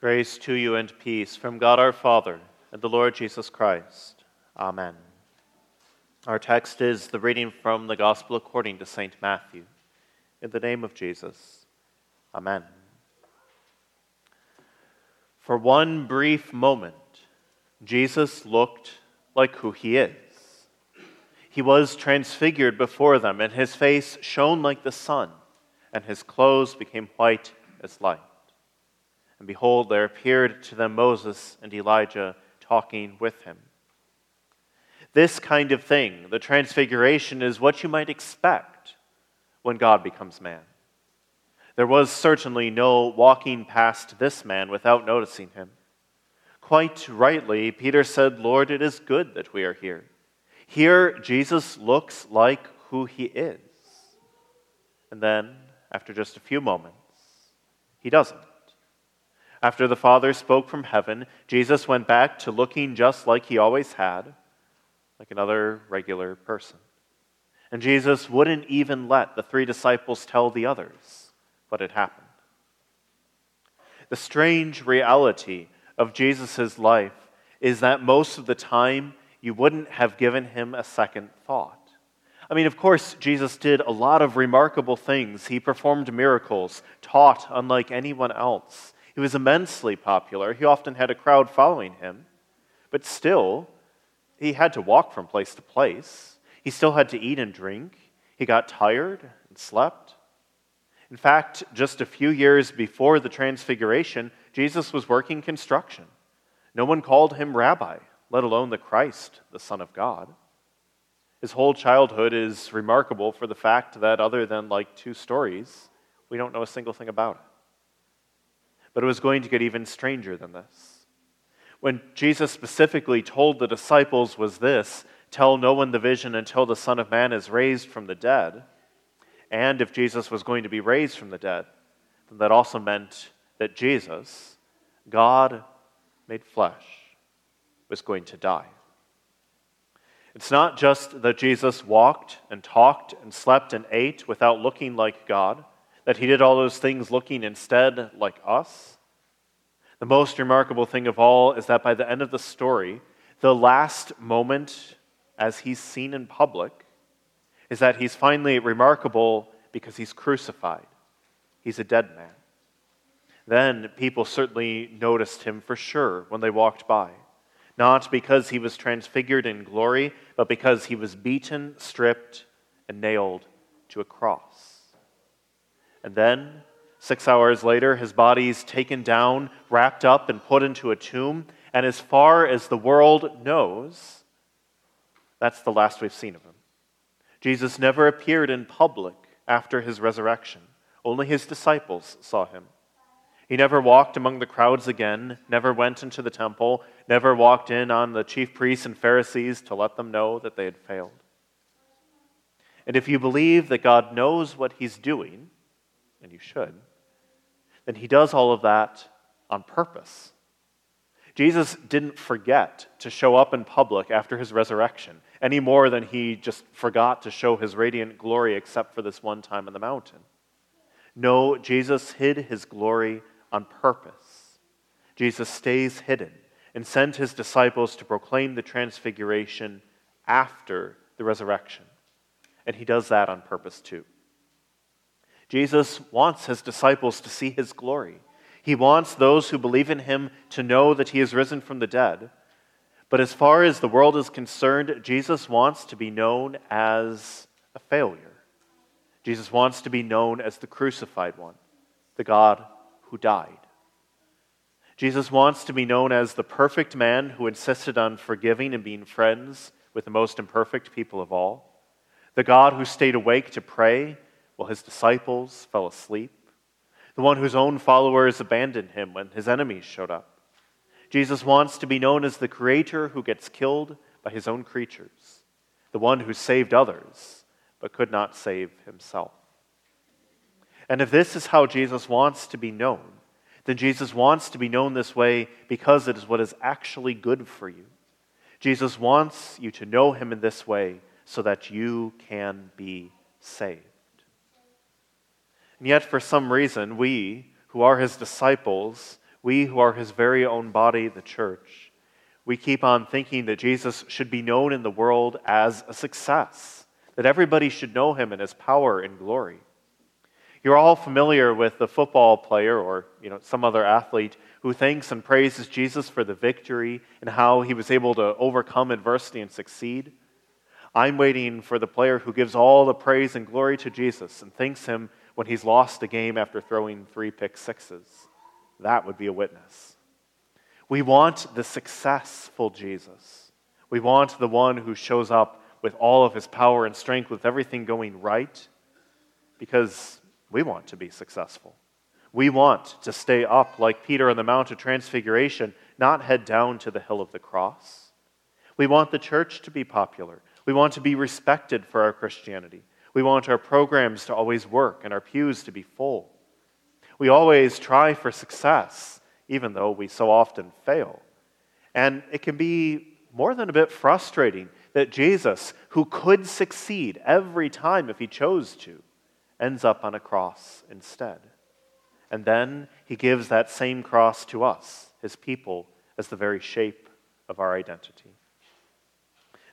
Grace to you and peace from God our Father and the Lord Jesus Christ. Amen. Our text is the reading from the Gospel according to St. Matthew. In the name of Jesus. Amen. For one brief moment, Jesus looked like who he is. He was transfigured before them, and his face shone like the sun, and his clothes became white as light. And behold, there appeared to them Moses and Elijah talking with him. This kind of thing, the transfiguration, is what you might expect when God becomes man. There was certainly no walking past this man without noticing him. Quite rightly, Peter said, Lord, it is good that we are here. Here, Jesus looks like who he is. And then, after just a few moments, he doesn't. After the Father spoke from heaven, Jesus went back to looking just like he always had, like another regular person. And Jesus wouldn't even let the three disciples tell the others what had happened. The strange reality of Jesus' life is that most of the time you wouldn't have given him a second thought. I mean, of course, Jesus did a lot of remarkable things. He performed miracles, taught unlike anyone else. He was immensely popular. He often had a crowd following him. But still, he had to walk from place to place. He still had to eat and drink. He got tired and slept. In fact, just a few years before the Transfiguration, Jesus was working construction. No one called him rabbi, let alone the Christ, the Son of God. His whole childhood is remarkable for the fact that, other than like two stories, we don't know a single thing about it. But it was going to get even stranger than this. When Jesus specifically told the disciples was this, tell no one the vision until the Son of Man is raised from the dead. And if Jesus was going to be raised from the dead, then that also meant that Jesus, God made flesh, was going to die. It's not just that Jesus walked and talked and slept and ate without looking like God that he did all those things looking instead like us. The most remarkable thing of all is that by the end of the story, the last moment as he's seen in public is that he's finally remarkable because he's crucified. He's a dead man. Then people certainly noticed him for sure when they walked by. Not because he was transfigured in glory, but because he was beaten, stripped, and nailed to a cross. And then, six hours later, his body's taken down, wrapped up, and put into a tomb. And as far as the world knows, that's the last we've seen of him. Jesus never appeared in public after his resurrection, only his disciples saw him. He never walked among the crowds again, never went into the temple, never walked in on the chief priests and Pharisees to let them know that they had failed. And if you believe that God knows what he's doing, and you should, then he does all of that on purpose. Jesus didn't forget to show up in public after his resurrection any more than he just forgot to show his radiant glory except for this one time on the mountain. No, Jesus hid his glory on purpose. Jesus stays hidden and sent his disciples to proclaim the transfiguration after the resurrection. And he does that on purpose too. Jesus wants his disciples to see his glory. He wants those who believe in him to know that he is risen from the dead. But as far as the world is concerned, Jesus wants to be known as a failure. Jesus wants to be known as the crucified one, the God who died. Jesus wants to be known as the perfect man who insisted on forgiving and being friends with the most imperfect people of all, the God who stayed awake to pray while his disciples fell asleep, the one whose own followers abandoned him when his enemies showed up. Jesus wants to be known as the creator who gets killed by his own creatures, the one who saved others but could not save himself. And if this is how Jesus wants to be known, then Jesus wants to be known this way because it is what is actually good for you. Jesus wants you to know him in this way so that you can be saved. And yet, for some reason, we, who are his disciples, we who are his very own body, the church, we keep on thinking that Jesus should be known in the world as a success, that everybody should know him in his power and glory. You're all familiar with the football player or you know, some other athlete who thanks and praises Jesus for the victory and how he was able to overcome adversity and succeed. I'm waiting for the player who gives all the praise and glory to Jesus and thanks him when he's lost a game after throwing three pick sixes. That would be a witness. We want the successful Jesus. We want the one who shows up with all of his power and strength, with everything going right, because we want to be successful. We want to stay up like Peter on the Mount of Transfiguration, not head down to the hill of the cross. We want the church to be popular. We want to be respected for our Christianity. We want our programs to always work and our pews to be full. We always try for success, even though we so often fail. And it can be more than a bit frustrating that Jesus, who could succeed every time if he chose to, ends up on a cross instead. And then he gives that same cross to us, his people, as the very shape of our identity.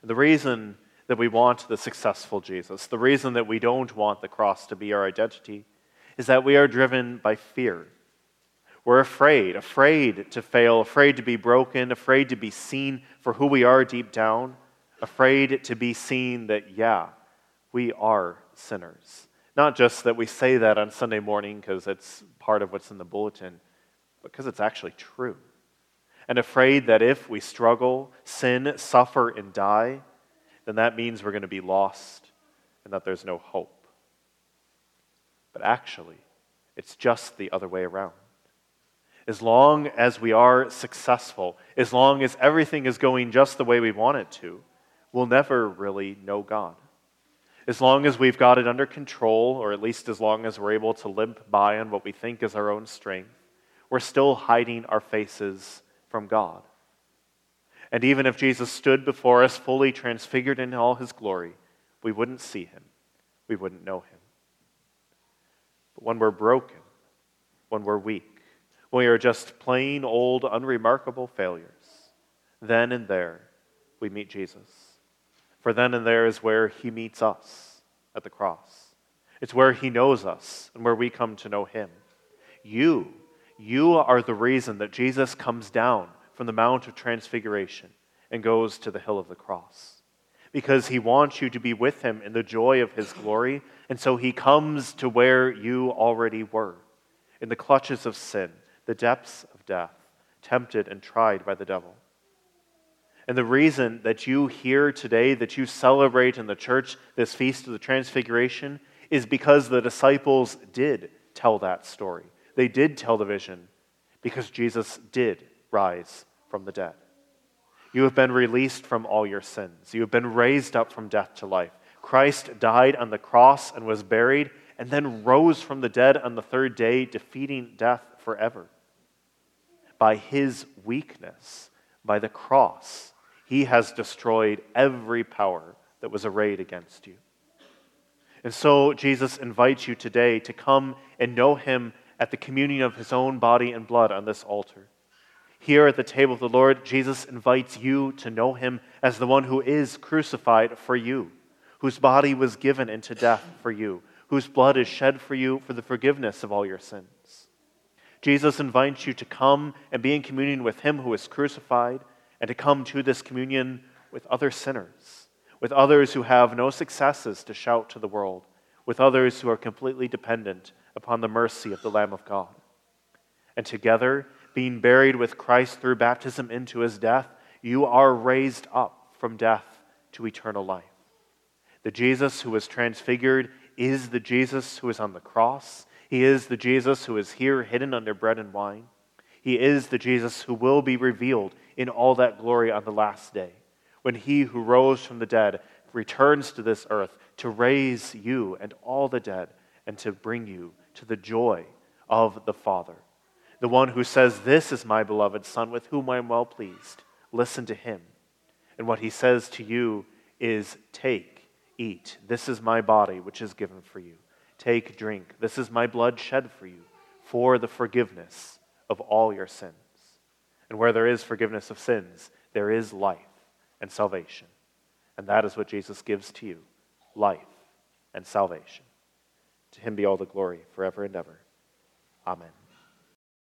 the reason that we want the successful Jesus, the reason that we don't want the cross to be our identity, is that we are driven by fear. We're afraid, afraid to fail, afraid to be broken, afraid to be seen for who we are deep down, afraid to be seen that, yeah, we are sinners. Not just that we say that on Sunday morning because it's part of what's in the bulletin, but because it's actually true. And afraid that if we struggle, sin, suffer, and die, then that means we're going to be lost and that there's no hope. But actually, it's just the other way around. As long as we are successful, as long as everything is going just the way we want it to, we'll never really know God. As long as we've got it under control, or at least as long as we're able to limp by on what we think is our own strength, we're still hiding our faces from God. And even if Jesus stood before us fully transfigured in all his glory, we wouldn't see him. We wouldn't know him. But when we're broken, when we're weak, when we are just plain old, unremarkable failures, then and there we meet Jesus. For then and there is where he meets us at the cross. It's where he knows us and where we come to know him. You, you are the reason that Jesus comes down from the Mount of Transfiguration and goes to the hill of the cross because he wants you to be with him in the joy of his glory. And so he comes to where you already were, in the clutches of sin, the depths of death, tempted and tried by the devil. And the reason that you hear today, that you celebrate in the church this feast of the Transfiguration, is because the disciples did tell that story. They did tell the vision because Jesus did rise from the dead. You have been released from all your sins. You have been raised up from death to life. Christ died on the cross and was buried, and then rose from the dead on the third day, defeating death forever. By his weakness, by the cross, he has destroyed every power that was arrayed against you. And so Jesus invites you today to come and know him at the communion of his own body and blood on this altar. Here at the table of the Lord, Jesus invites you to know him as the one who is crucified for you, whose body was given into death for you, whose blood is shed for you for the forgiveness of all your sins. Jesus invites you to come and be in communion with him who is crucified, and to come to this communion with other sinners, with others who have no successes to shout to the world, with others who are completely dependent upon the mercy of the Lamb of God. And together, being buried with Christ through baptism into his death, you are raised up from death to eternal life. The Jesus who was transfigured is the Jesus who is on the cross. He is the Jesus who is here hidden under bread and wine. He is the Jesus who will be revealed in all that glory on the last day, when he who rose from the dead returns to this earth to raise you and all the dead and to bring you to the joy of the Father the one who says, This is my beloved Son with whom I am well pleased. Listen to him. And what he says to you is, Take, eat. This is my body, which is given for you. Take, drink. This is my blood shed for you for the forgiveness of all your sins. And where there is forgiveness of sins, there is life and salvation. And that is what Jesus gives to you life and salvation. To him be all the glory forever and ever. Amen.